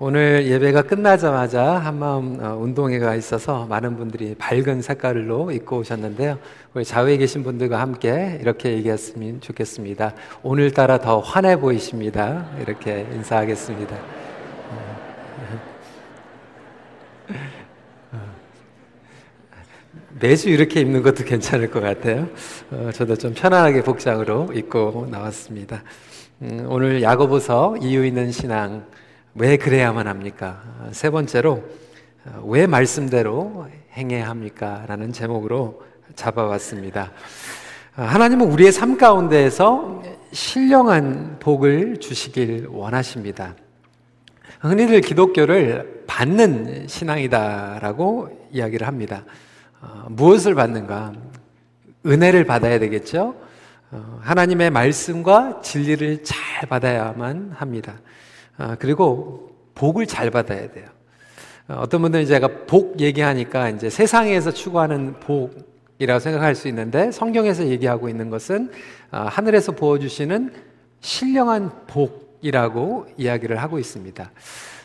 오늘 예배가 끝나자마자 한마음 어, 운동회가 있어서 많은 분들이 밝은 색깔로 입고 오셨는데요. 우리 좌우에 계신 분들과 함께 이렇게 얘기했으면 좋겠습니다. 오늘따라 더 환해 보이십니다. 이렇게 인사하겠습니다. 매주 이렇게 입는 것도 괜찮을 것 같아요. 어, 저도 좀 편안하게 복장으로 입고 나왔습니다. 음, 오늘 야고보서 이유 있는 신앙 왜 그래야만 합니까? 세 번째로 왜 말씀대로 행해야 합니까? 라는 제목으로 잡아왔습니다. 하나님은 우리의 삶 가운데에서 신령한 복을 주시길 원하십니다. 흔히들 기독교를 받는 신앙이다라고 이야기를 합니다. 어, 무엇을 받는가? 은혜를 받아야 되겠죠? 어, 하나님의 말씀과 진리를 잘 받아야만 합니다. 아, 그리고 복을 잘 받아야 돼요. 어, 어떤 분들은 제가 복 얘기하니까 이제 세상에서 추구하는 복이라고 생각할 수 있는데 성경에서 얘기하고 있는 것은 아, 하늘에서 부어주시는 신령한 복이라고 이야기를 하고 있습니다.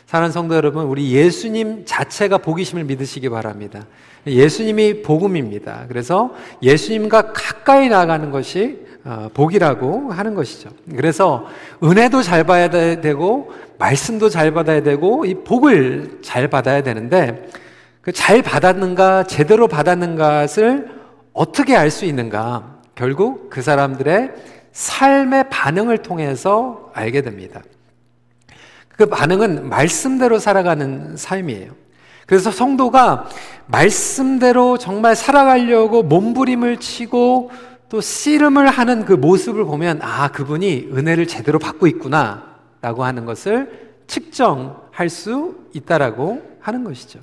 사랑하는 성도 여러분, 우리 예수님 자체가 복이심을 믿으시기 바랍니다. 예수님이 복음입니다. 그래서 예수님과 가까이 나가는 것이 어, 복이라고 하는 것이죠. 그래서 은혜도 잘 받아야 되고 말씀도 잘 받아야 되고 이 복을 잘 받아야 되는데 그 잘 받았는가 제대로 받았는가를 어떻게 알 수 있는가? 결국 그 사람들의 삶의 반응을 통해서 알게 됩니다. 그 반응은 말씀대로 살아가는 삶이에요. 그래서 성도가 말씀대로 정말 살아가려고 몸부림을 치고 또 씨름을 하는 그 모습을 보면 아, 그분이 은혜를 제대로 받고 있구나 라고 하는 것을 측정할 수 있다라고 하는 것이죠.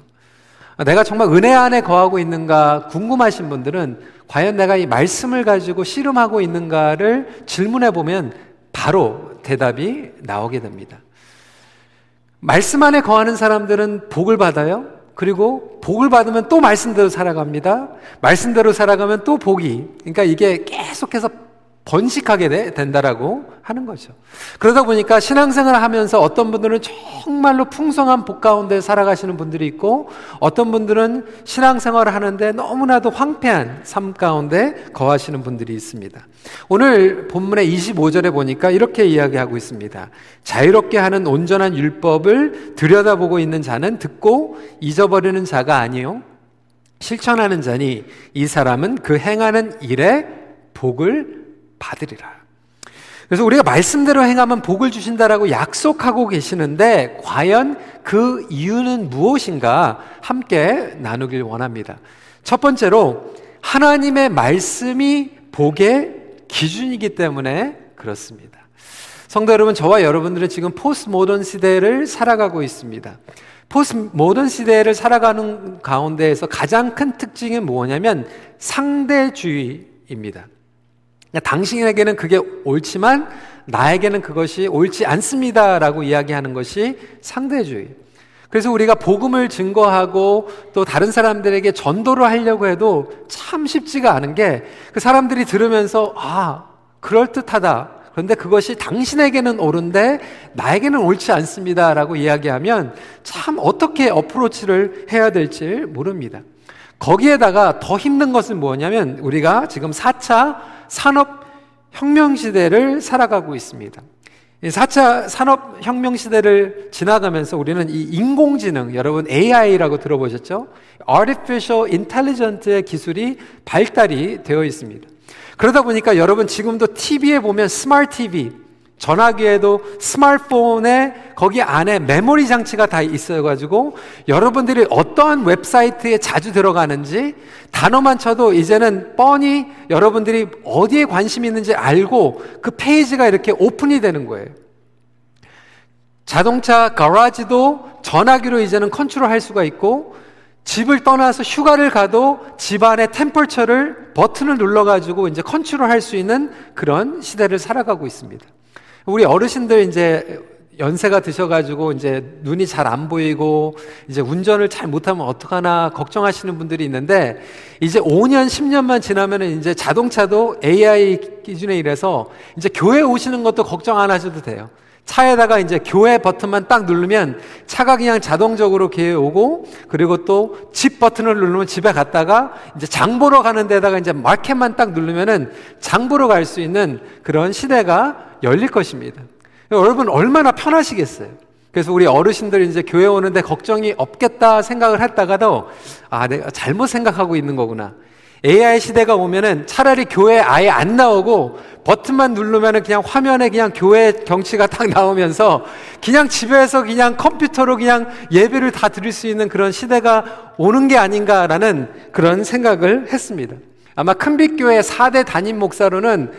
내가 정말 은혜 안에 거하고 있는가 궁금하신 분들은 과연 내가 이 말씀을 가지고 씨름하고 있는가를 질문해 보면 바로 대답이 나오게 됩니다. 말씀 안에 거하는 사람들은 복을 받아요. 그리고 복을 받으면 또 말씀대로 살아갑니다. 말씀대로 살아가면 또 복이. 그러니까 이게 계속해서 번식하게 돼, 된다라고 하는 거죠. 그러다 보니까 신앙생활을 하면서 어떤 분들은 정말로 풍성한 복 가운데 살아가시는 분들이 있고 어떤 분들은 신앙생활을 하는데 너무나도 황폐한 삶 가운데 거하시는 분들이 있습니다. 오늘 본문의 25절에 보니까 이렇게 이야기하고 있습니다. 자유롭게 하는 온전한 율법을 들여다보고 있는 자는 듣고 잊어버리는 자가 아니요. 실천하는 자니 이 사람은 그 행하는 일에 복을 받으리라. 그래서 우리가 말씀대로 행하면 복을 주신다라고 약속하고 계시는데 과연 그 이유는 무엇인가 함께 나누길 원합니다. 첫 번째로 하나님의 말씀이 복의 기준이기 때문에 그렇습니다. 성도 여러분, 저와 여러분들은 지금 post modern 시대를 살아가고 있습니다. post modern 시대를 살아가는 가운데에서 가장 큰 특징이 뭐냐면 상대주의입니다. 당신에게는 그게 옳지만 나에게는 그것이 옳지 않습니다라고 이야기하는 것이 상대주의. 그래서 우리가 복음을 증거하고 또 다른 사람들에게 전도를 하려고 해도 참 쉽지가 않은 게 그 사람들이 들으면서 아, 그럴듯하다. 그런데 그것이 당신에게는 옳은데 나에게는 옳지 않습니다라고 이야기하면 참 어떻게 어프로치를 해야 될지 모릅니다. 거기에다가 더 힘든 것은 뭐냐면 우리가 지금 4차 산업 혁명 시대를 살아가고 있습니다. 4차 산업 혁명 시대를 지나가면서 우리는 이 인공지능, 여러분 AI라고 들어보셨죠? Artificial Intelligence의 기술이 발달이 되어 있습니다. 그러다 보니까 여러분 지금도 TV에 보면 스마트 TV, 전화기에도 스마트폰에 거기 안에 메모리 장치가 다 있어가지고 여러분들이 어떠한 웹사이트에 자주 들어가는지 단어만 쳐도 이제는 뻔히 여러분들이 어디에 관심이 있는지 알고 그 페이지가 이렇게 오픈이 되는 거예요. 자동차 garage도 전화기로 이제는 컨트롤 할 수가 있고 집을 떠나서 휴가를 가도 집안의 temperature를 버튼을 눌러가지고 이제 컨트롤 할 수 있는 그런 시대를 살아가고 있습니다. 우리 어르신들 이제 연세가 드셔가지고 이제 눈이 잘 안 보이고 이제 운전을 잘 못하면 어떡하나 걱정하시는 분들이 있는데 이제 5년, 10년만 지나면 이제 자동차도 AI 기준에 의해서 이제 교회 오시는 것도 걱정 안 하셔도 돼요. 차에다가 이제 교회 버튼만 딱 누르면 차가 그냥 자동적으로 교회 오고 그리고 또 집 버튼을 누르면 집에 갔다가 이제 장 보러 가는 데다가 이제 마켓만 딱 누르면은 장 보러 갈 수 있는 그런 시대가 열릴 것입니다. 여러분 얼마나 편하시겠어요? 그래서 우리 어르신들이 이제 교회 오는데 걱정이 없겠다 생각을 했다가도 아, 내가 잘못 생각하고 있는 거구나. AI 시대가 오면은 차라리 교회 아예 안 나오고 버튼만 누르면은 그냥 화면에 그냥 교회 경치가 딱 나오면서 그냥 집에서 그냥 컴퓨터로 그냥 예배를 다 드릴 수 있는 그런 시대가 오는 게 아닌가라는 그런 생각을 했습니다. 아마 큰빛교회 4대 담임 목사로는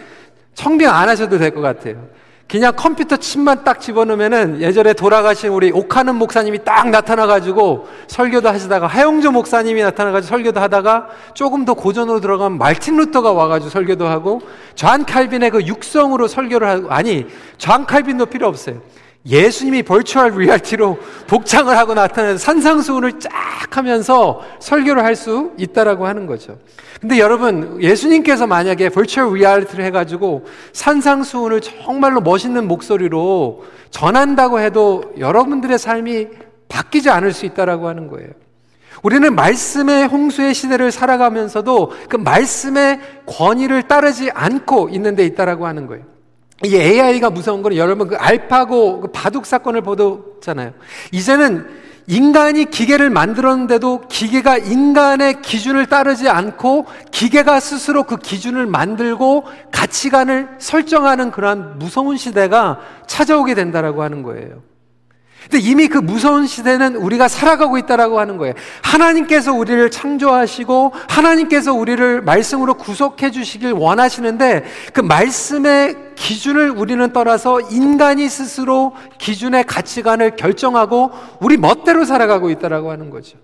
청빙 안 하셔도 될 것 같아요. 그냥 컴퓨터 칩만 딱 집어넣으면은 예전에 돌아가신 우리 옥하는 목사님이 딱 나타나가지고 설교도 하시다가 하영조 목사님이 나타나가지고 설교도 하다가 조금 더 고전으로 들어가면 말틴 루터가 와가지고 설교도 하고 요한 칼빈의 그 육성으로 설교를 하고 아니 요한 칼빈도 필요 없어요. 예수님이 virtual reality로 복장을 하고 나타나서 산상수훈을 쫙 하면서 설교를 할 수 있다라고 하는 거죠. 근데 여러분, 예수님께서 만약에 virtual reality를 해가지고 산상수훈을 정말로 멋있는 목소리로 전한다고 해도 여러분들의 삶이 바뀌지 않을 수 있다라고 하는 거예요. 우리는 말씀의 홍수의 시대를 살아가면서도 그 말씀의 권위를 따르지 않고 있는 데 있다라고 하는 거예요. 이 AI가 무서운 건 여러분 그 알파고 그 바둑 사건을 보셨잖아요. 이제는 인간이 기계를 만들었는데도 기계가 인간의 기준을 따르지 않고 기계가 스스로 그 기준을 만들고 가치관을 설정하는 그러한 무서운 시대가 찾아오게 된다라고 하는 거예요. 근데 이미 그 무서운 시대는 우리가 살아가고 있다라고 하는 거예요. 하나님께서 우리를 창조하시고 하나님께서 우리를 말씀으로 구속해 주시길 원하시는데 그 말씀의 기준을 우리는 떠나서 인간이 스스로 기준의 가치관을 결정하고 우리 멋대로 살아가고 있다라고 하는 거죠.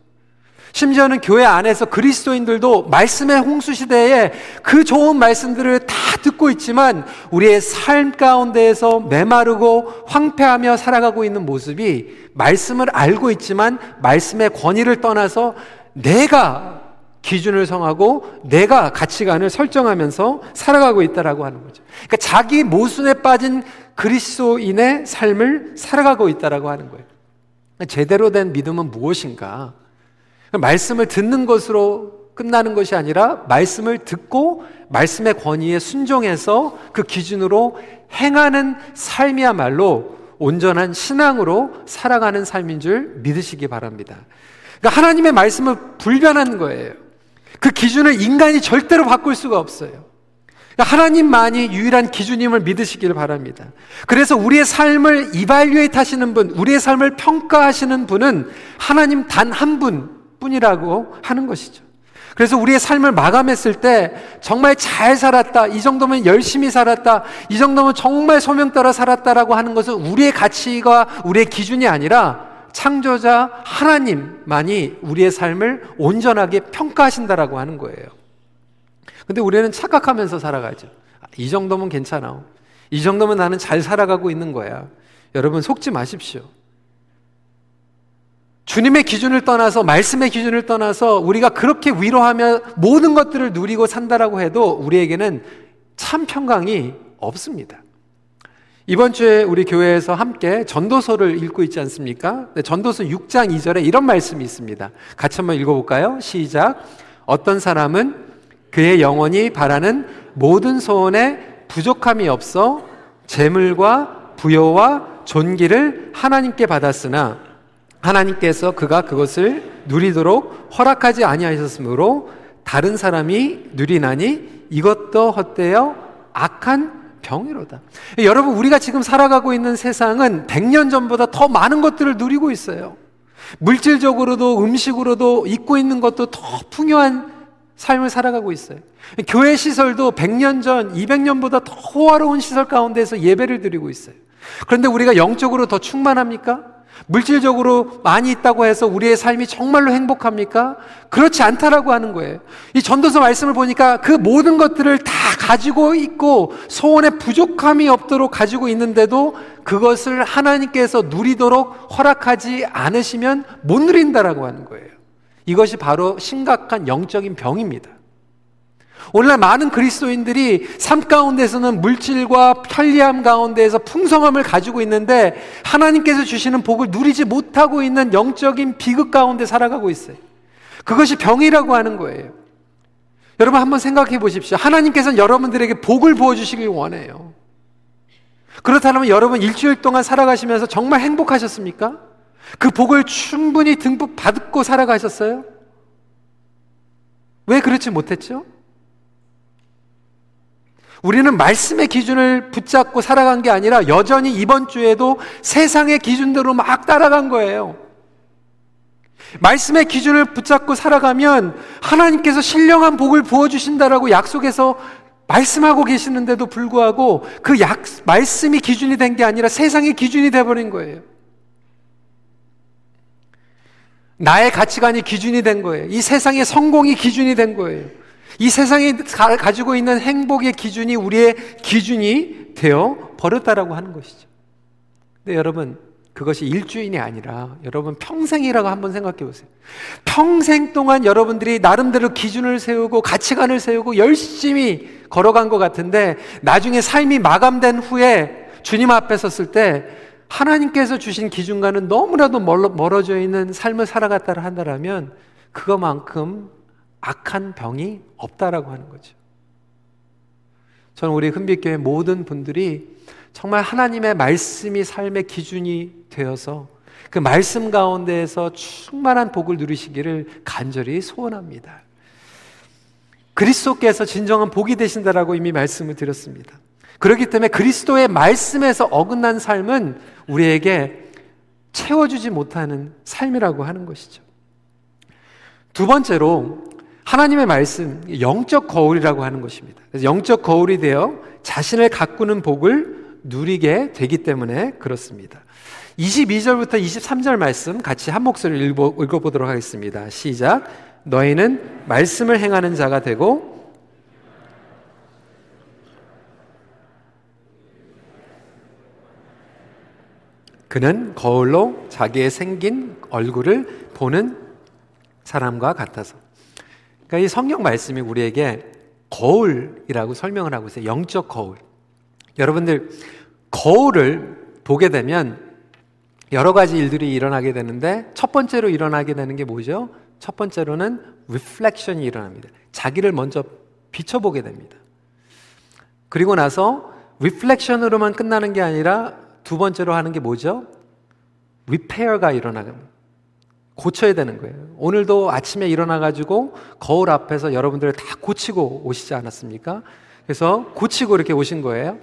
심지어는 교회 안에서 그리스도인들도 말씀의 홍수 시대에 그 좋은 말씀들을 다 듣고 있지만 우리의 삶 가운데에서 메마르고 황폐하며 살아가고 있는 모습이 말씀을 알고 있지만 말씀의 권위를 떠나서 내가 기준을 성하고 내가 가치관을 설정하면서 살아가고 있다라고 하는 거죠. 그러니까 자기 모순에 빠진 그리스도인의 삶을 살아가고 있다라고 하는 거예요. 제대로 된 믿음은 무엇인가? 말씀을 듣는 것으로 끝나는 것이 아니라 말씀을 듣고 말씀의 권위에 순종해서 그 기준으로 행하는 삶이야말로 온전한 신앙으로 살아가는 삶인 줄 믿으시기 바랍니다. 그러니까 하나님의 말씀은 불변한 거예요. 그 기준을 인간이 절대로 바꿀 수가 없어요. 그러니까 하나님만이 유일한 기준임을 믿으시길 바랍니다. 그래서 우리의 삶을 이발리에이트 하시는 분, 우리의 삶을 평가하시는 분은 하나님 단 한 분 뿐이라고 하는 것이죠. 그래서 우리의 삶을 마감했을 때 정말 잘 살았다. 이 정도면 열심히 살았다. 이 정도면 정말 소명 따라 살았다라고 하는 것은 우리의 가치가 우리의 기준이 아니라 창조자 하나님만이 우리의 삶을 온전하게 평가하신다라고 하는 거예요. 근데 우리는 착각하면서 살아가죠. 이 정도면 괜찮아. 이 정도면 나는 잘 살아가고 있는 거야. 여러분 속지 마십시오. 주님의 기준을 떠나서 말씀의 기준을 떠나서 우리가 그렇게 위로하며 모든 것들을 누리고 산다라고 해도 우리에게는 참 평강이 없습니다. 이번 주에 우리 교회에서 함께 전도서를 읽고 있지 않습니까? 네, 전도서 6장 2절에 이런 말씀이 있습니다. 같이 한번 읽어볼까요? 시작. 어떤 사람은 그의 영혼이 바라는 모든 소원에 부족함이 없어 재물과 부여와 존귀를 하나님께 받았으나 하나님께서 그가 그것을 누리도록 허락하지 아니하셨으므로 다른 사람이 누리나니 이것도 헛되어 악한 병이로다. 여러분, 우리가 지금 살아가고 있는 세상은 100년 전보다 더 많은 것들을 누리고 있어요. 물질적으로도 음식으로도 잊고 있는 것도 더 풍요한 삶을 살아가고 있어요. 교회 시설도 100년 전, 200년보다 더 호화로운 시설 가운데서 예배를 드리고 있어요. 그런데 우리가 영적으로 더 충만합니까? 물질적으로 많이 있다고 해서 우리의 삶이 정말로 행복합니까? 그렇지 않다라고 하는 거예요. 이 전도서 말씀을 보니까 그 모든 것들을 다 가지고 있고 소원에 부족함이 없도록 가지고 있는데도 그것을 하나님께서 누리도록 허락하지 않으시면 못 누린다라고 하는 거예요. 이것이 바로 심각한 영적인 병입니다. 오늘날 많은 그리스도인들이 삶 가운데서는 물질과 편리함 가운데에서 풍성함을 가지고 있는데 하나님께서 주시는 복을 누리지 못하고 있는 영적인 비극 가운데 살아가고 있어요. 그것이 병이라고 하는 거예요. 여러분 한번 생각해 보십시오. 하나님께서는 여러분들에게 복을 부어주시길 원해요. 그렇다면 여러분 일주일 동안 살아가시면서 정말 행복하셨습니까? 그 복을 충분히 듬뿍 받고 살아가셨어요? 왜 그렇지 못했죠? 우리는 말씀의 기준을 붙잡고 살아간 게 아니라 여전히 이번 주에도 세상의 기준대로 막 따라간 거예요. 말씀의 기준을 붙잡고 살아가면 하나님께서 신령한 복을 부어주신다라고 약속해서 말씀하고 계시는데도 불구하고 그 약, 말씀이 기준이 된 게 아니라 세상의 기준이 돼버린 거예요. 나의 가치관이 기준이 된 거예요. 이 세상의 성공이 기준이 된 거예요. 이 세상이 가 지고 있는 행복의 기준이 우리의 기준이 되어 버렸다라고 하는 것이죠. 근데 여러분, 그것이 일주일이 아니라 여러분 평생이라고 한번 생각해 보세요. 평생 동안 여러분들이 나름대로 기준을 세우고 가치관을 세우고 열심히 걸어간 것 같은데 나중에 삶이 마감된 후에 주님 앞에 섰을 때 하나님께서 주신 기준과는 너무나도 멀어져 있는 삶을 살아갔다 한다면 그거만큼 악한 병이 없다라고 하는 거죠. 저는 우리 흔빛교회 모든 분들이 정말 하나님의 말씀이 삶의 기준이 되어서 그 말씀 가운데에서 충만한 복을 누리시기를 간절히 소원합니다. 그리스도께서 진정한 복이 되신다라고 이미 말씀을 드렸습니다. 그렇기 때문에 그리스도의 말씀에서 어긋난 삶은 우리에게 채워주지 못하는 삶이라고 하는 것이죠. 두 번째로 하나님의 말씀, 영적 거울이라고 하는 것입니다. 영적 거울이 되어 자신을 가꾸는 복을 누리게 되기 때문에 그렇습니다. 22절부터 23절 말씀 같이 한 목소리를 읽어, 읽어보도록 하겠습니다. 시작. 너희는 말씀을 행하는 자가 되고 그는 거울로 자기의 생긴 얼굴을 보는 사람과 같아서. 그러니까 이 성경 말씀이 우리에게 거울이라고 설명을 하고 있어요. 영적 거울. 여러분들 거울을 보게 되면 여러 가지 일들이 일어나게 되는데 첫 번째로 일어나게 되는 게 뭐죠? 첫 번째로는 reflection이 일어납니다. 자기를 먼저 비춰보게 됩니다. 그리고 나서 reflection으로만 끝나는 게 아니라 두 번째로 하는 게 뭐죠? 리페어가 일어나는 고쳐야 되는 거예요. 오늘도 아침에 일어나가지고 거울 앞에서 여러분들을 다 고치고 오시지 않았습니까? 그래서 고치고 이렇게 오신 거예요.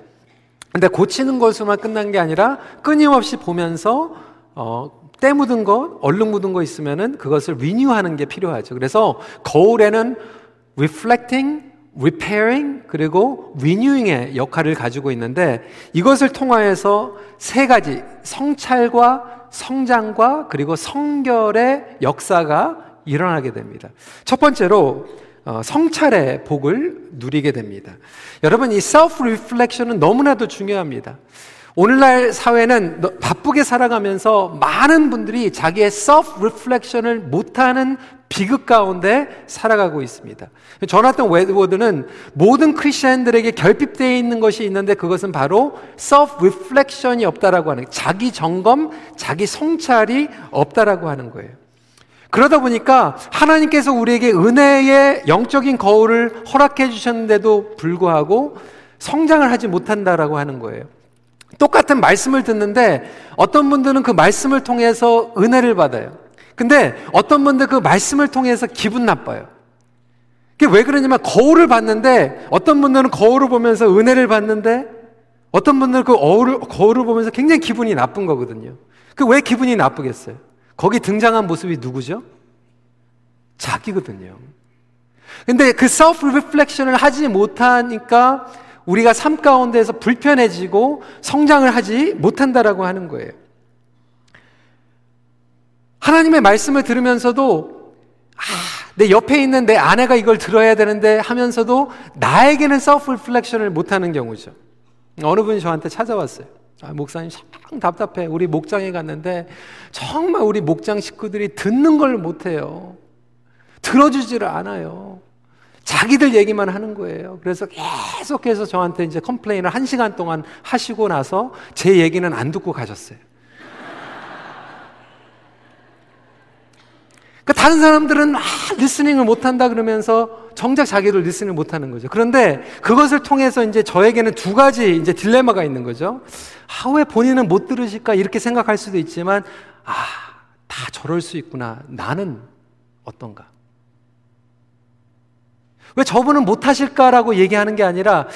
근데 고치는 것으로만 끝난 게 아니라 끊임없이 보면서 어, 때 묻은 것, 얼룩 묻은 거 있으면은 그것을 리뉴하는 게 필요하죠. 그래서 거울에는 reflecting, repairing 그리고 renewing의 역할을 가지고 있는데 이것을 통하여서 세 가지 성찰과 성장과 그리고 성결의 역사가 일어나게 됩니다. 첫 번째로 어, 성찰의 복을 누리게 됩니다. 여러분, 이 self reflection은 너무나도 중요합니다. 오늘날 사회는 바쁘게 살아가면서 많은 분들이 자기의 self reflection을 못하는 비극 가운데 살아가고 있습니다. 조나탄 웨드워드는 모든 크리스천들에게 결핍되어 있는 것이 있는데 그것은 바로 self reflection이 없다라고 하는 자기 점검, 자기 성찰이 없다라고 하는 거예요. 그러다 보니까 하나님께서 우리에게 은혜의 영적인 거울을 허락해 주셨는데도 불구하고 성장을 하지 못한다라고 하는 거예요. 똑같은 말씀을 듣는데 어떤 분들은 그 말씀을 통해서 은혜를 받아요. 근데 어떤 분들 그 말씀을 통해서 기분 나빠요. 그게 왜 그러냐면 거울을 봤는데 어떤 분들은 거울을 보면서 은혜를 받는데 어떤 분들은 그 거울을, 거울을 보면서 굉장히 기분이 나쁜 거거든요. 그 왜 기분이 나쁘겠어요? 거기 등장한 모습이 누구죠? 자기거든요. 근데 그 self reflection을 하지 못하니까 우리가 삶 가운데에서 불편해지고 성장을 하지 못한다라고 하는 거예요. 하나님의 말씀을 들으면서도 아, 내 옆에 있는 내 아내가 이걸 들어야 되는데 하면서도 나에게는 self reflection을 못 하는 경우죠. 어느 분이 저한테 찾아왔어요. 아, 목사님 참 답답해. 우리 목장에 갔는데 정말 우리 목장 식구들이 듣는 걸 못 해요. 들어주지를 않아요. 자기들 얘기만 하는 거예요. 그래서 계속해서 저한테 이제 컴플레인을 한 시간 동안 하시고 나서 제 얘기는 안 듣고 가셨어요. 그러니까 다른 사람들은 아, 리스닝을 못한다 그러면서 정작 자기를 리스닝을 못하는 거죠. 그런데 그것을 통해서 이제 저에게는 두 가지 이제 딜레마가 있는 거죠. 아, 왜 본인은 못 들으실까? 이렇게 생각할 수도 있지만, 아, 다 저럴 수 있구나. 나는 어떤가? 왜 저분은 못하실까라고 얘기하는 게 아니라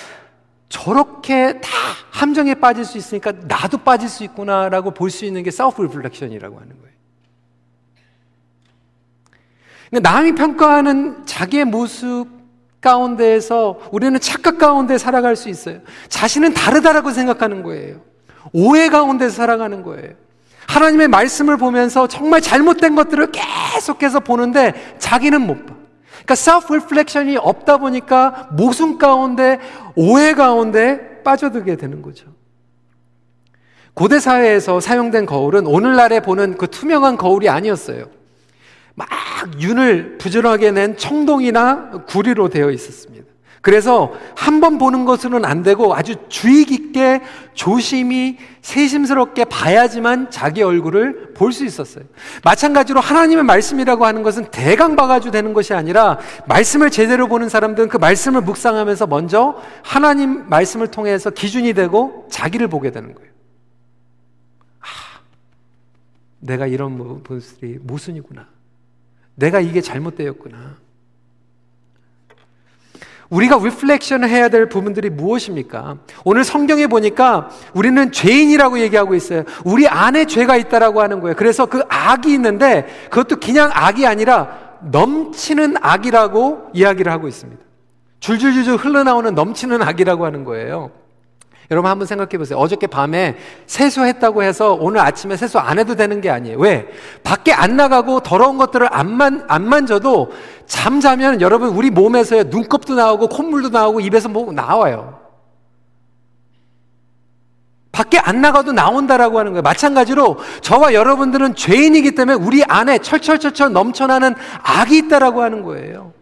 저렇게 다 함정에 빠질 수 있으니까 나도 빠질 수 있구나라고 볼 수 있는 게 self reflection이라고 하는 거예요. 그러니까 남이 평가하는 자기의 모습 가운데에서 우리는 착각 가운데 살아갈 수 있어요. 자신은 다르다라고 생각하는 거예요. 오해 가운데서 살아가는 거예요. 하나님의 말씀을 보면서 정말 잘못된 것들을 계속해서 보는데 자기는 못 봐. 그러니까 self reflection이 없다 보니까 모순 가운데 오해 가운데 빠져들게 되는 거죠. 고대 사회에서 사용된 거울은 오늘날에 보는 그 투명한 거울이 아니었어요. 막 윤을 부지런하게 낸 청동이나 구리로 되어 있었습니다. 그래서 한 번 보는 것으로는 안 되고 아주 주의 깊게 조심히 세심스럽게 봐야지만 자기 얼굴을 볼 수 있었어요. 마찬가지로 하나님의 말씀이라고 하는 것은 대강 봐가지고 되는 것이 아니라 말씀을 제대로 보는 사람들은 그 말씀을 묵상하면서 먼저 하나님 말씀을 통해서 기준이 되고 자기를 보게 되는 거예요. 아, 내가 이런 모습이 모순이구나. 내가 이게 잘못되었구나. 우리가 reflection 해야 될 부분들이 무엇입니까? 오늘 성경에 보니까 우리는 죄인이라고 얘기하고 있어요. 우리 안에 죄가 있다라고 하는 거예요. 그래서 그 악이 있는데 그것도 그냥 악이 아니라 넘치는 악이라고 이야기를 하고 있습니다. 줄줄줄줄 흘러나오는 넘치는 악이라고 하는 거예요. 여러분 한번 생각해 보세요. 어저께 밤에 세수했다고 해서 오늘 아침에 세수 안 해도 되는 게 아니에요. 왜? 밖에 안 나가고 더러운 것들을 안, 만, 안 만져도 잠자면 여러분 우리 몸에서 눈곱도 나오고 콧물도 나오고 입에서 뭐 나와요. 밖에 안 나가도 나온다라고 하는 거예요. 마찬가지로 저와 여러분들은 죄인이기 때문에 우리 안에 철철철철 넘쳐나는 악이 있다라고 하는 거예요.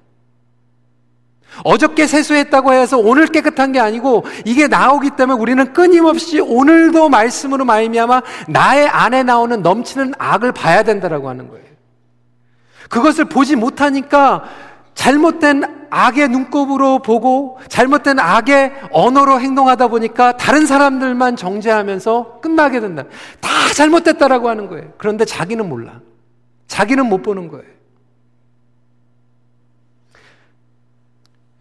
어저께 세수했다고 해서 오늘 깨끗한 게 아니고 이게 나오기 때문에 우리는 끊임없이 오늘도 말씀으로 말미암아 나의 안에 나오는 넘치는 악을 봐야 된다라고 하는 거예요. 그것을 보지 못하니까 잘못된 악의 눈곱으로 보고 잘못된 악의 언어로 행동하다 보니까 다른 사람들만 정죄하면서 끝나게 된다. 다 잘못됐다라고 하는 거예요. 그런데 자기는 몰라. 자기는 못 보는 거예요.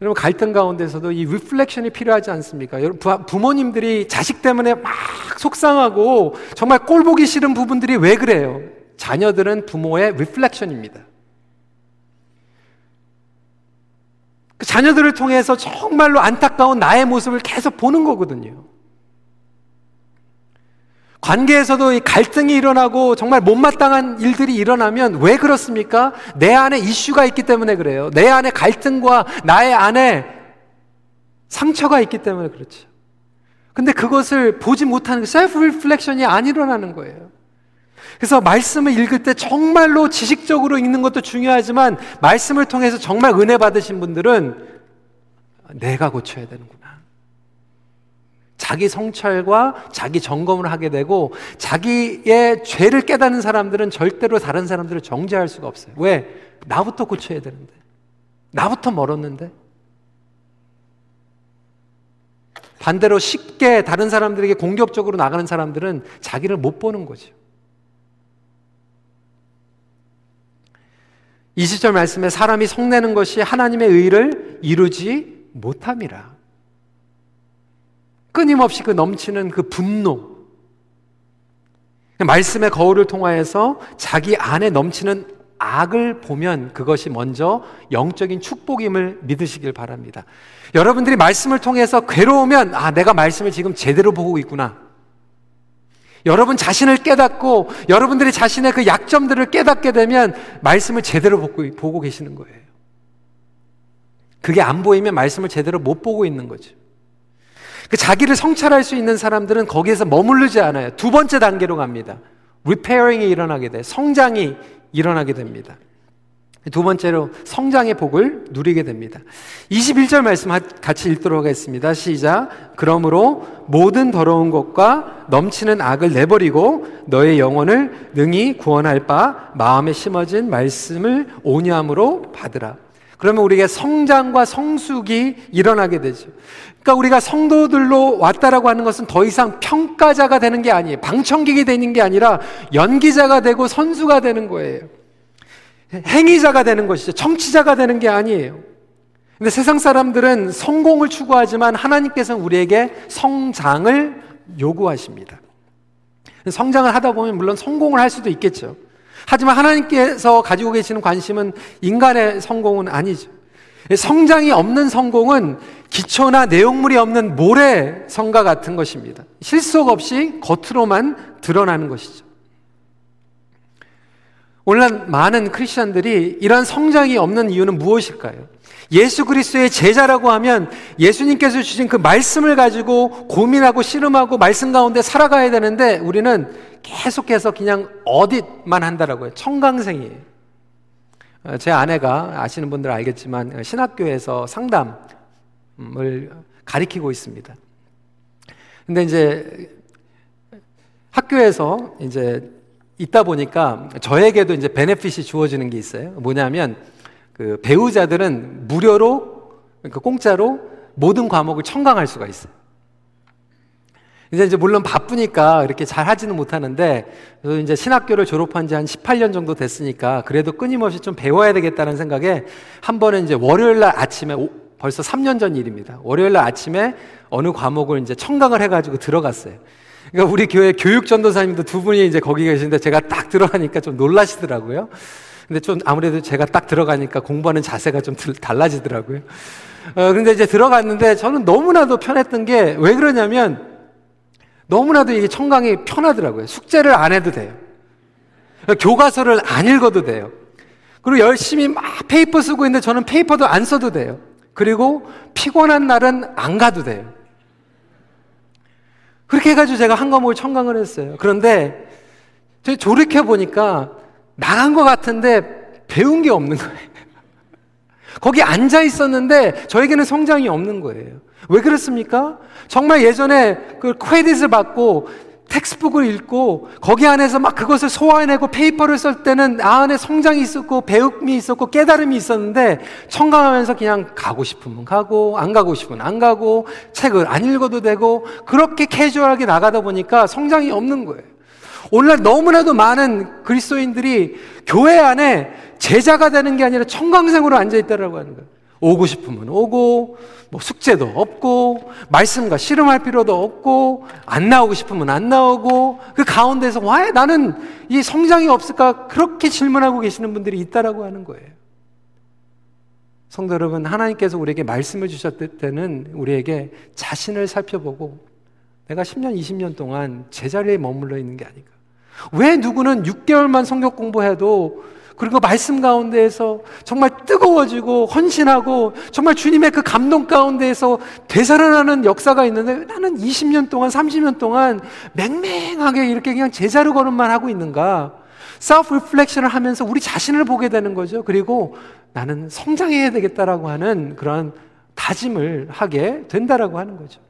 여러분 갈등 가운데서도 이 reflection이 필요하지 않습니까? 여러분 부모님들이 자식 때문에 막 속상하고 정말 꼴 보기 싫은 부분들이 왜 그래요? 자녀들은 부모의 reflection입니다. 그 자녀들을 통해서 정말로 안타까운 나의 모습을 계속 보는 거거든요. 관계에서도 이 갈등이 일어나고 정말 못마땅한 일들이 일어나면 왜 그렇습니까? 내 안에 이슈가 있기 때문에 그래요. 내 안에 갈등과 나의 안에 상처가 있기 때문에 그렇죠. 근데 그것을 보지 못하는 self reflection이 안 일어나는 거예요. 그래서 말씀을 읽을 때 정말로 지식적으로 읽는 것도 중요하지만 말씀을 통해서 정말 은혜 받으신 분들은 내가 고쳐야 되는구나. 자기 성찰과 자기 점검을 하게 되고 자기의 죄를 깨닫는 사람들은 절대로 다른 사람들을 정죄할 수가 없어요. 왜? 나부터 고쳐야 되는데. 나부터 멀었는데. 반대로 쉽게 다른 사람들에게 공격적으로 나가는 사람들은 자기를 못 보는 거죠. 20절 말씀에 사람이 성내는 것이 하나님의 의를 이루지 못함이라. 끊임없이 그 넘치는 그 분노. 말씀의 거울을 통하여서 자기 안에 넘치는 악을 보면 그것이 먼저 영적인 축복임을 믿으시길 바랍니다. 여러분들이 말씀을 통해서 괴로우면 아, 내가 말씀을 지금 제대로 보고 있구나. 여러분 자신을 깨닫고 여러분들이 자신의 그 약점들을 깨닫게 되면 말씀을 제대로 보고, 보고 계시는 거예요. 그게 안 보이면 말씀을 제대로 못 보고 있는 거죠. 그 자기를 성찰할 수 있는 사람들은 거기에서 머무르지 않아요. 두 번째 단계로 갑니다. repairing이 일어나게 돼. 성장이 일어나게 됩니다. 두 번째로 성장의 복을 누리게 됩니다. 21절 말씀 같이 읽도록 하겠습니다. 시작. 그러므로 모든 더러운 것과 넘치는 악을 내버리고 너의 영혼을 능히 구원할 바 마음에 심어진 말씀을 온유함으로 받으라. 그러면 우리에게 성장과 성숙이 일어나게 되죠. 그러니까 우리가 성도들로 왔다라고 하는 것은 더 이상 평가자가 되는 게 아니에요. 방청객이 되는 게 아니라 연기자가 되고 선수가 되는 거예요. 행위자가 되는 것이죠. 청취자가 되는 게 아니에요. 근데 세상 사람들은 성공을 추구하지만 하나님께서는 우리에게 성장을 요구하십니다. 성장을 하다 보면 물론 성공을 할 수도 있겠죠. 하지만 하나님께서 가지고 계시는 관심은 인간의 성공은 아니죠. 성장이 없는 성공은 기초나 내용물이 없는 모래 성과 같은 것입니다. 실속 없이 겉으로만 드러나는 것이죠. 오늘날 많은 크리스천들이 이런 성장이 없는 이유는 무엇일까요? 예수 그리스도의 제자라고 하면 예수님께서 주신 그 말씀을 가지고 고민하고 씨름하고 말씀 가운데 살아가야 되는데 우리는 계속해서 그냥 어디만 한다라고요. 청강생이에요. 어, 제 아내가 아시는 분들 알겠지만 신학교에서 상담을 가리키고 있습니다. 근데 이제 학교에서 이제 있다 보니까 저에게도 이제 베네핏이 주어지는 게 있어요. 뭐냐면 그 배우자들은 무료로 그러니까 공짜로 모든 과목을 청강할 수가 있어요. 이제 이제 물론 바쁘니까 이렇게 잘 하지는 못하는데 이제 신학교를 졸업한 지 한 18년 정도 됐으니까 그래도 끊임없이 좀 배워야 되겠다는 생각에 한 번은 이제 월요일 날 아침에 오, 벌써 3년 전 일입니다. 월요일 날 아침에 어느 과목을 이제 청강을 해가지고 들어갔어요. 그러니까 우리 교회 교육 전도사님도 두 분이 이제 거기 계신데 제가 딱 들어가니까 좀 놀라시더라고요. 근데 좀 아무래도 제가 딱 들어가니까 공부하는 자세가 좀 달라지더라고요. 어, 근데 이제 들어갔는데 저는 너무나도 편했던 게 왜 그러냐면 너무나도 이게 청강이 편하더라고요. 숙제를 안 해도 돼요. 교과서를 안 읽어도 돼요. 그리고 열심히 막 paper 쓰고 있는데 저는 paper도 안 써도 돼요. 그리고 피곤한 날은 안 가도 돼요. 그렇게 해가지고 제가 한 과목을 청강을 했어요. 그런데 저희 졸업해 보니까 나간 것 같은데 배운 게 없는 거예요. 거기 앉아 있었는데 저에게는 성장이 없는 거예요. 왜 그렇습니까? 정말 예전에 그 크레딧을 받고 텍스북을 읽고 거기 안에서 막 그것을 소화해내고 페이퍼를 쓸 때는 아 안에 성장이 있었고 배움이 있었고 깨달음이 있었는데 청강하면서 그냥 가고 싶으면 가고 안 가고 싶으면 안 가고 책을 안 읽어도 되고 그렇게 캐주얼하게 나가다 보니까 성장이 없는 거예요. 오늘날 너무나도 많은 그리스도인들이 교회 안에 제자가 되는 게 아니라 청강생으로 앉아 있다라고 하는 거예요. 오고 싶으면 오고, 뭐 숙제도 없고, 말씀과 씨름할 필요도 없고, 안 나오고 싶으면 안 나오고, 그 가운데서 왜 나는 이 성장이 없을까? 그렇게 질문하고 계시는 분들이 있다라고 하는 거예요. 성도 여러분, 하나님께서 우리에게 말씀을 주셨을 때는 우리에게 자신을 살펴보고, 내가 10년, 20년 동안 제자리에 머물러 있는 게 아닌가. 왜 누구는 6개월만 성경 공부해도 그리고 말씀 가운데에서 정말 뜨거워지고 헌신하고 정말 주님의 그 감동 가운데에서 되살아나는 역사가 있는데 나는 20년 동안, 30년 동안 맹맹하게 이렇게 그냥 제자로 걸음만 하고 있는가? self reflection을 하면서 우리 자신을 보게 되는 거죠. 그리고 나는 성장해야 되겠다라고 하는 그런 다짐을 하게 된다라고 하는 거죠.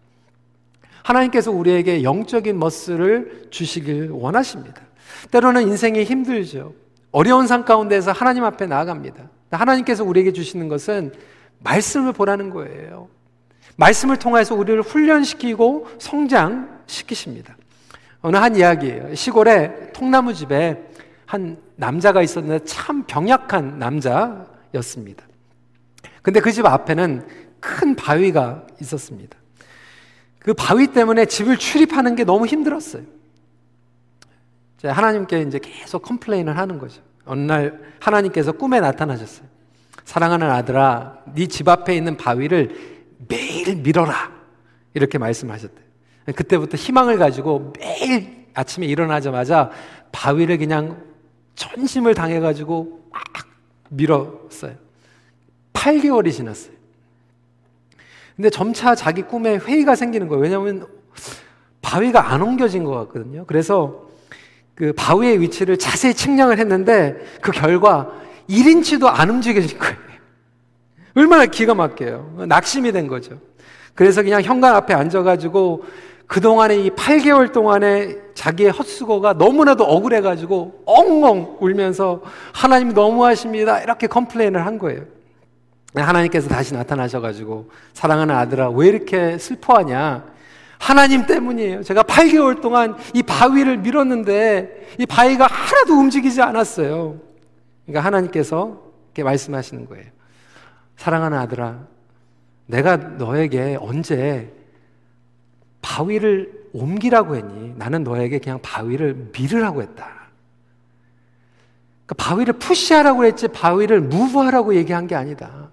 하나님께서 우리에게 영적인 머스를 주시길 원하십니다. 때로는 인생이 힘들죠. 어려운 상 가운데서 하나님 앞에 나아갑니다. 하나님께서 우리에게 주시는 것은 말씀을 보라는 거예요. 말씀을 통해서 우리를 훈련시키고 성장시키십니다. 어느 한 이야기예요. 시골에 통나무 집에 한 남자가 있었는데 참 병약한 남자였습니다. 근데 그 집 앞에는 큰 바위가 있었습니다. 그 바위 때문에 집을 출입하는 게 너무 힘들었어요. 하나님께 이제 계속 컴플레인을 하는 거죠. 어느 날 하나님께서 꿈에 나타나셨어요. 사랑하는 아들아, 네 집 앞에 있는 바위를 매일 밀어라. 이렇게 말씀하셨대요. 그때부터 희망을 가지고 매일 아침에 일어나자마자 바위를 그냥 전심을 당해가지고 막 밀었어요. 8개월이 지났어요. 근데 점차 자기 꿈에 회의가 생기는 거예요. 왜냐하면 바위가 안 옮겨진 것 같거든요. 그래서 그 바위의 위치를 자세히 측량을 했는데 그 결과 1인치도 안 움직여질 거예요. 얼마나 기가 막혀요. 낙심이 된 거죠. 그래서 그냥 현관 앞에 앉아가지고 그동안에 이 8개월 동안에 자기의 헛수고가 너무나도 억울해가지고 엉엉 울면서 하나님 너무하십니다. 이렇게 컴플레인을 한 거예요. 하나님께서 다시 나타나셔가지고 사랑하는 아들아 왜 이렇게 슬퍼하냐? 하나님 때문이에요. 제가 8개월 동안 이 바위를 밀었는데 이 바위가 하나도 움직이지 않았어요. 그러니까 하나님께서 이렇게 말씀하시는 거예요. 사랑하는 아들아, 내가 너에게 언제 바위를 옮기라고 했니? 나는 너에게 그냥 바위를 밀으라고 했다. 그러니까 바위를 푸시하라고 했지 바위를 무브하라고 얘기한 게 아니다.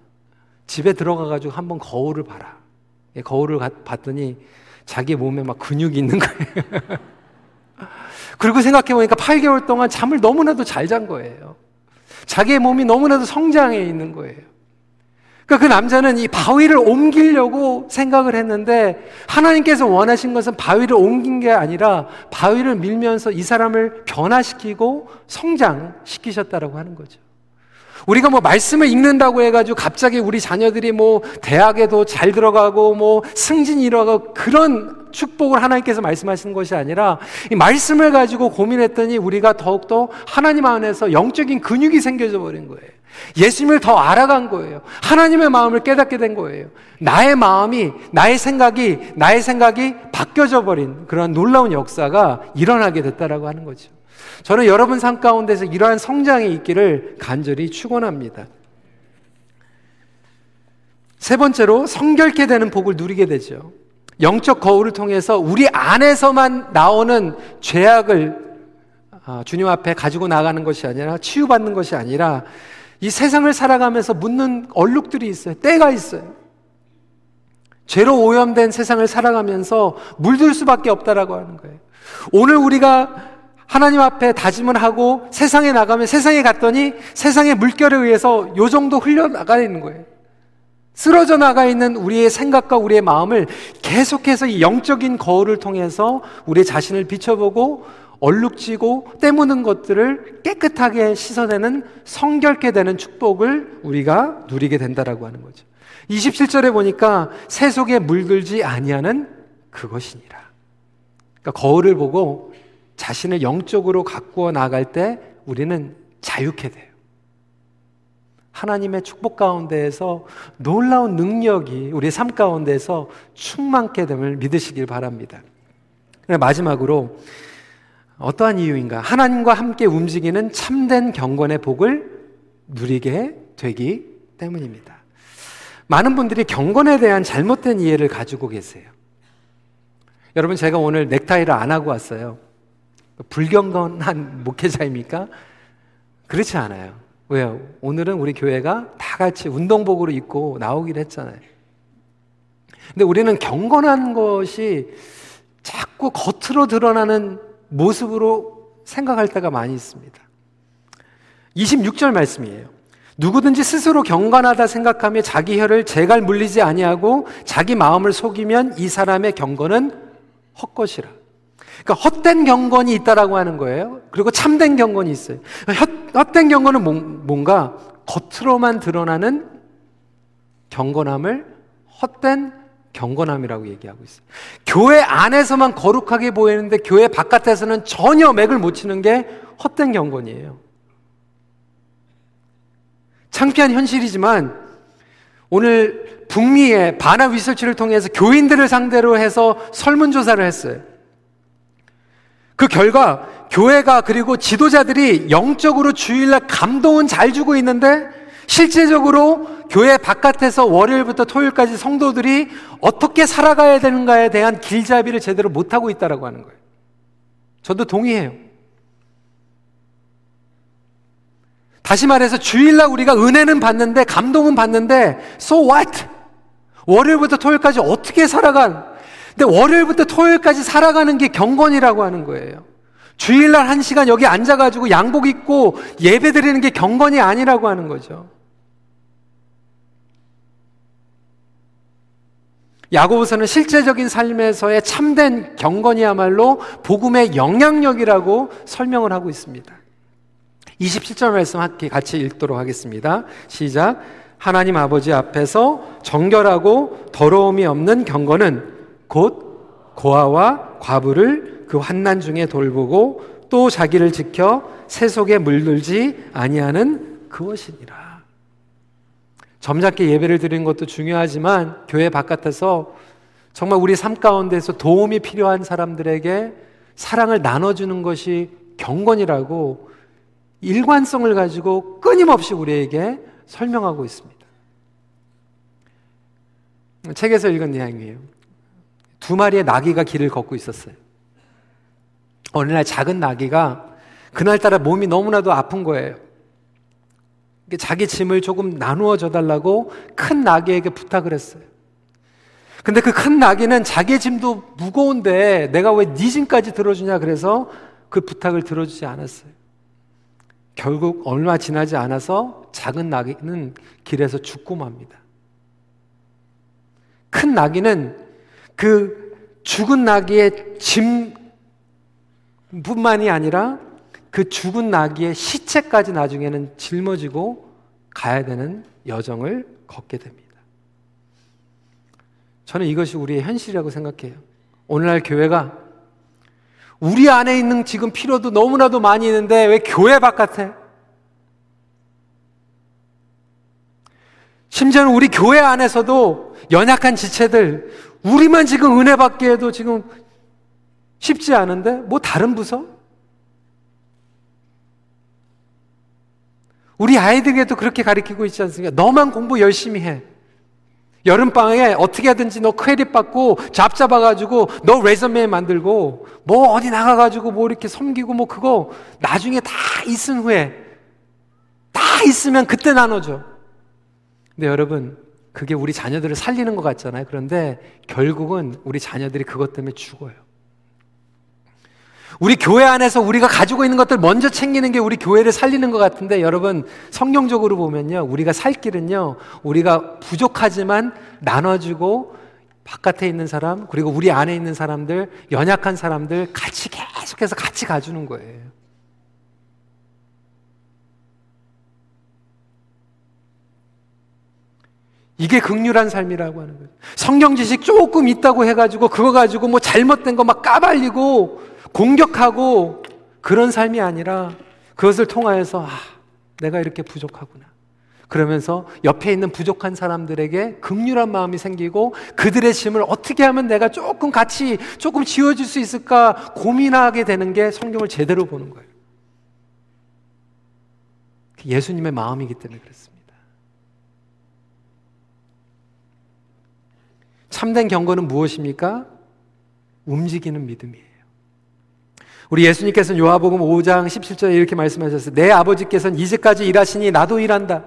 집에 들어가가지고 한번 거울을 봐라. 거울을 봤더니 자기 몸에 막 근육이 있는 거예요. 그리고 생각해보니까 8개월 동안 잠을 너무나도 잘 잔 거예요. 자기의 몸이 너무나도 성장해 있는 거예요. 그러니까 그 남자는 이 바위를 옮기려고 생각을 했는데 하나님께서 원하신 것은 바위를 옮긴 게 아니라 바위를 밀면서 이 사람을 변화시키고 성장시키셨다라고 하는 거죠. 우리가 뭐 말씀을 읽는다고 해가지고 갑자기 우리 자녀들이 뭐 대학에도 잘 들어가고 뭐 승진이 일어가고 그런 축복을 하나님께서 말씀하시는 것이 아니라 이 말씀을 가지고 고민했더니 우리가 더욱더 하나님 안에서 영적인 근육이 생겨져 버린 거예요. 예수님을 더 알아간 거예요. 하나님의 마음을 깨닫게 된 거예요. 나의 마음이, 나의 생각이, 나의 생각이 바뀌어져 버린 그런 놀라운 역사가 일어나게 됐다라고 하는 거죠. 저는 여러분 삶 가운데서 이러한 성장이 있기를 간절히 축원합니다. 세 번째로 성결케 되는 복을 누리게 되죠. 영적 거울을 통해서 우리 안에서만 나오는 죄악을 아, 주님 앞에 가지고 나가는 것이 아니라 치유받는 것이 아니라 이 세상을 살아가면서 묻는 얼룩들이 있어요. 때가 있어요. 죄로 오염된 세상을 살아가면서 물들 수밖에 없다라고 하는 거예요. 오늘 우리가 하나님 앞에 다짐을 하고 세상에 나가면 세상에 갔더니 세상의 물결에 의해서 요 정도 흘러나가 있는 거예요. 쓰러져 나가 있는 우리의 생각과 우리의 마음을 계속해서 이 영적인 거울을 통해서 우리 자신을 비춰보고 얼룩지고 때무는 것들을 깨끗하게 씻어내는 성결케 되는 축복을 우리가 누리게 된다라고 하는 거죠. 27절에 보니까 새 속에 물들지 아니하는 그것이니라. 그러니까 거울을 보고 자신을 영적으로 가꾸어 나갈 때 우리는 자유케 돼요. 하나님의 축복 가운데에서 놀라운 능력이 우리 삶 가운데서 충만케 됨을 믿으시길 바랍니다. 마지막으로 어떠한 이유인가? 하나님과 함께 움직이는 참된 경건의 복을 누리게 되기 때문입니다. 많은 분들이 경건에 대한 잘못된 이해를 가지고 계세요. 여러분, 제가 오늘 넥타이를 안 하고 왔어요. 불경건한 목회자입니까? 그렇지 않아요. 왜요? 오늘은 우리 교회가 다 같이 운동복으로 입고 나오기로 했잖아요. 근데 우리는 경건한 것이 자꾸 겉으로 드러나는 모습으로 생각할 때가 많이 있습니다. 26절 말씀이에요. 누구든지 스스로 경건하다 생각하며 자기 혀를 제갈 물리지 아니하고 자기 마음을 속이면 이 사람의 경건은 헛것이라. 그러니까 헛된 경건이 있다라고 하는 거예요. 그리고 참된 경건이 있어요. 헛, 된 경건은 뭔가 겉으로만 드러나는 경건함을 헛된 경건함이라고 얘기하고 있어요. 교회 안에서만 거룩하게 보이는데 교회 바깥에서는 전혀 맥을 못 치는 게 헛된 경건이에요. 창피한 현실이지만 오늘 북미의 바나 리서치를 통해서 교인들을 상대로 해서 설문조사를 했어요. 그 결과 교회가 그리고 지도자들이 영적으로 주일날 감동은 잘 주고 있는데 실제적으로 교회 바깥에서 월요일부터 토요일까지 성도들이 어떻게 살아가야 되는가에 대한 길잡이를 제대로 못하고 있다라고 하는 거예요. 저도 동의해요. 다시 말해서 주일날 우리가 은혜는 받는데 감동은 받는데 so what? 월요일부터 토요일까지 어떻게 살아간 근데 월요일부터 토요일까지 살아가는 게 경건이라고 하는 거예요. 주일날 한 시간 여기 앉아가지고 양복 입고 예배 드리는 게 경건이 아니라고 하는 거죠. 야고보서는 실제적인 삶에서의 참된 경건이야말로 복음의 영향력이라고 설명을 하고 있습니다. 27절 말씀 같이 읽도록 하겠습니다. 시작. 하나님 아버지 앞에서 정결하고 더러움이 없는 경건은 곧 고아와 과부를 그 환난 중에 돌보고 또 자기를 지켜 세속에 물들지 아니하는 그것이니라. 점잖게 예배를 드리는 것도 중요하지만 교회 바깥에서 정말 우리 삶 가운데서 도움이 필요한 사람들에게 사랑을 나눠주는 것이 경건이라고 일관성을 가지고 끊임없이 우리에게 설명하고 있습니다. 책에서 읽은 내용이에요. 두 마리의 나귀가 길을 걷고 있었어요. 어느 날 작은 나귀가 그날따라 몸이 너무나도 아픈 거예요. 자기 짐을 조금 나누어 줘달라고 큰 나귀에게 부탁을 했어요. 근데 그 큰 나귀는 자기 짐도 무거운데 내가 왜 네 짐까지 들어주냐 그래서 그 부탁을 들어주지 않았어요. 결국 얼마 지나지 않아서 작은 나귀는 길에서 죽고 맙니다. 큰 나귀는 그 죽은 나귀의 짐뿐만이 아니라 그 죽은 나귀의 시체까지 나중에는 짊어지고 가야 되는 여정을 걷게 됩니다. 저는 이것이 우리의 현실이라고 생각해요. 오늘날 교회가 우리 안에 있는 지금 필요도 너무나도 많이 있는데 왜 교회 바깥에? 심지어는 우리 교회 안에서도 연약한 지체들, 우리만 지금 은혜 받기 에도 지금 쉽지 않은데, 뭐 다른 부서? 우리 아이들에게도 그렇게 가르치고 있지 않습니까? 너만 공부 열심히 해. 여름방에 어떻게 하든지 너 크레딧 받고 잡 잡아가지고 너 레저메 만들고 뭐 어디 나가가지고 뭐 이렇게 섬기고 뭐 그거 나중에 다 있은 후에 다 있으면 그때 나눠줘. 근데 여러분, 그게 우리 자녀들을 살리는 것 같잖아요. 그런데 결국은 우리 자녀들이 그것 때문에 죽어요. 우리 교회 안에서 우리가 가지고 있는 것들 먼저 챙기는 게 우리 교회를 살리는 것 같은데 여러분 성경적으로 보면요. 우리가 살 길은요. 우리가 부족하지만 나눠주고 바깥에 있는 사람 그리고 우리 안에 있는 사람들 연약한 사람들 같이 계속해서 같이 가주는 거예요. 이게 극률한 삶이라고 하는 거예요. 성경 지식 조금 있다고 해가지고 그거 가지고 뭐 잘못된 거 막 까발리고 공격하고 그런 삶이 아니라 그것을 통하여서 아, 내가 이렇게 부족하구나. 그러면서 옆에 있는 부족한 사람들에게 극률한 마음이 생기고 그들의 짐을 어떻게 하면 내가 조금 같이 조금 지워줄 수 있을까 고민하게 되는 게 성경을 제대로 보는 거예요. 예수님의 마음이기 때문에 그렇습니다. 참된 경건은 무엇입니까? 움직이는 믿음이에요. 우리 예수님께서는 요하복음 5장 17절에 이렇게 말씀하셨어요. 내 아버지께서는 이제까지 일하시니 나도 일한다.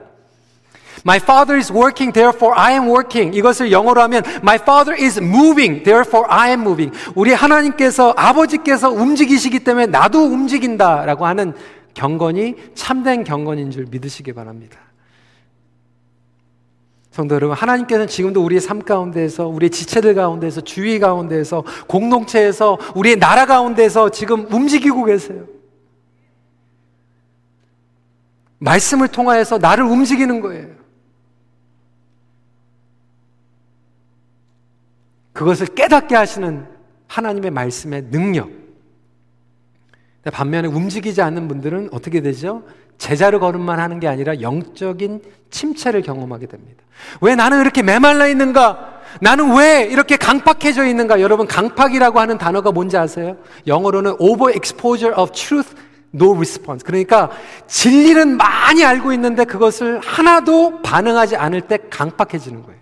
My father is working, therefore I am working. 이것을 영어로 하면 My father is moving, therefore I am moving. 우리 하나님께서 아버지께서 움직이시기 때문에 나도 움직인다라고 하는 경건이 참된 경건인 줄 믿으시기 바랍니다. 성도 여러분, 하나님께서는 지금도 우리의 삶 가운데에서, 우리의 지체들 가운데에서, 주위 가운데에서, 공동체에서, 우리의 나라 가운데에서 지금 움직이고 계세요. 말씀을 통하여서 나를 움직이는 거예요. 그것을 깨닫게 하시는 하나님의 말씀의 능력. 반면에 움직이지 않는 분들은 어떻게 되죠? 제자로 걸음만 하는 게 아니라 영적인 침체를 경험하게 됩니다. 왜 나는 이렇게 메말라 있는가? 나는 왜 이렇게 강팍해져 있는가? 여러분, 강팍이라고 하는 단어가 뭔지 아세요? 영어로는 overexposure of truth, no response. 그러니까 진리는 많이 알고 있는데 그것을 하나도 반응하지 않을 때 강팍해지는 거예요.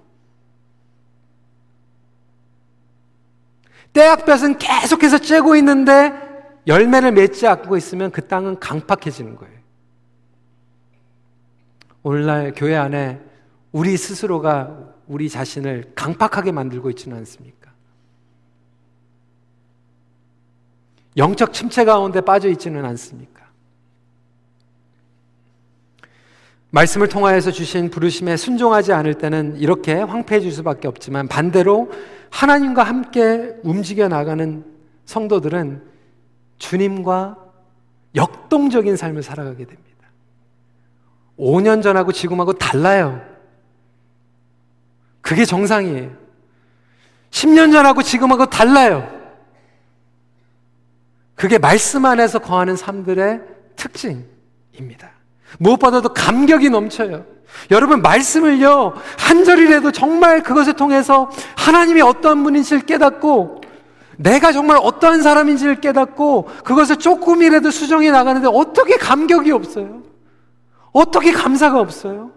떼약볕은 계속해서 쬐고 있는데 열매를 맺지 않고 있으면 그 땅은 강팍해지는 거예요. 오늘날 교회 안에 우리 스스로가 우리 자신을 강팍하게 만들고 있지는 않습니까? 영적 침체 가운데 빠져 있지는 않습니까? 말씀을 통하여서 주신 부르심에 순종하지 않을 때는 이렇게 황폐해질 수밖에 없지만 반대로 하나님과 함께 움직여 나가는 성도들은 주님과 역동적인 삶을 살아가게 됩니다. 5년 전하고 지금하고 달라요. 그게 정상이에요. 10년 전하고 지금하고 달라요. 그게 말씀 안에서 거하는 삶들의 특징입니다. 무엇보다도 감격이 넘쳐요. 여러분, 말씀을요, 한 절이라도 정말 그것을 통해서 하나님이 어떤 분인지를 깨닫고, 내가 정말 어떠한 사람인지를 깨닫고, 그것을 조금이라도 수정해 나가는데 어떻게 감격이 없어요? 어떻게 감사가 없어요?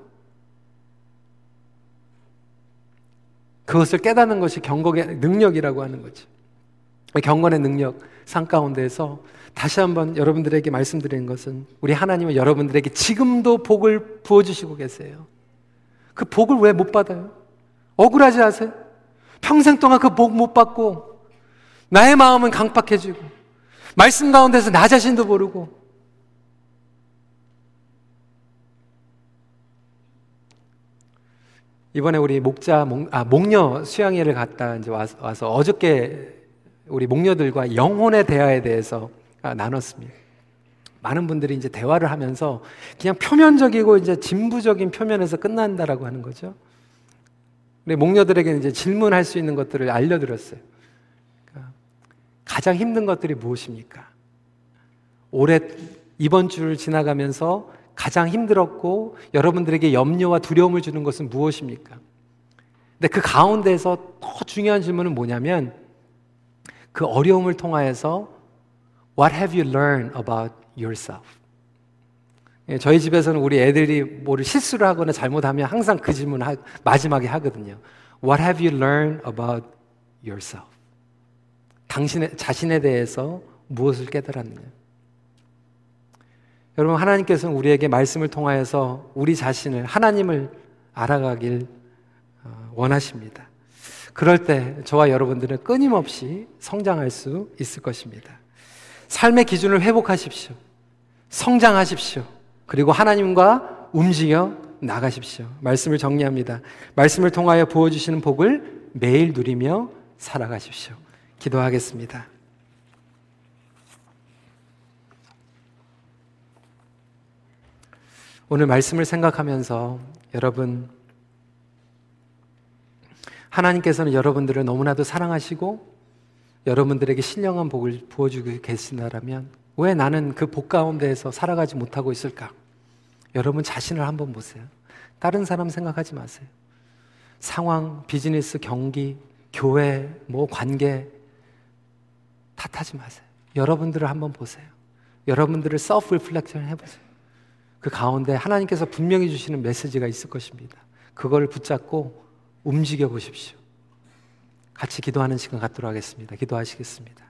그것을 깨닫는 것이 경건의 능력이라고 하는 거죠. 경건의 능력, 상 가운데에서 다시 한번 여러분들에게 말씀드리는 것은 우리 하나님은 여러분들에게 지금도 복을 부어주시고 계세요. 그 복을 왜 못 받아요? 억울하지 않으세요? 평생 동안 그 복 못 받고 나의 마음은 강팍해지고 말씀 가운데서 나 자신도 모르고 이번에 우리 목자 목, 아, 목녀 수양회를 갔다 이제 와서, 와서 어저께 우리 목녀들과 영혼의 대화에 대해서 아, 나눴습니다. 많은 분들이 이제 대화를 하면서 그냥 표면적이고 이제 진부적인 표면에서 끝난다라고 하는 거죠. 우리 목녀들에게 이제 질문할 수 있는 것들을 알려드렸어요. 가장 힘든 것들이 무엇입니까? 올해 이번 주를 지나가면서 가장 힘들었고 여러분들에게 염려와 두려움을 주는 것은 무엇입니까? 근데 그 가운데서 더 중요한 질문은 뭐냐면 그 어려움을 통하여서 What have you learned about yourself? 예, 저희 집에서는 우리 애들이 뭐를 실수를 하거나 잘못하면 항상 그 질문 하, 마지막에 하거든요. What have you learned about yourself? 당신의 자신에 대해서 무엇을 깨달았느냐? 여러분 하나님께서는 우리에게 말씀을 통하여서 우리 자신을 하나님을 알아가길 어, 원하십니다. 그럴 때 저와 여러분들은 끊임없이 성장할 수 있을 것입니다. 삶의 기준을 회복하십시오. 성장하십시오. 그리고 하나님과 움직여 나가십시오. 말씀을 정리합니다. 말씀을 통하여 부어주시는 복을 매일 누리며 살아가십시오. 기도하겠습니다. 오늘 말씀을 생각하면서 여러분, 하나님께서는 여러분들을 너무나도 사랑하시고 여러분들에게 신령한 복을 부어주고 계신다면 왜 나는 그 복 가운데에서 살아가지 못하고 있을까? 여러분 자신을 한번 보세요. 다른 사람 생각하지 마세요. 상황, 비즈니스, 경기, 교회, 뭐 관계 탓하지 마세요. 여러분들을 한번 보세요. 여러분들을 self reflection 해보세요. 그 가운데 하나님께서 분명히 주시는 메시지가 있을 것입니다. 그걸 붙잡고 움직여 보십시오. 같이 기도하는 시간 갖도록 하겠습니다. 기도하시겠습니다.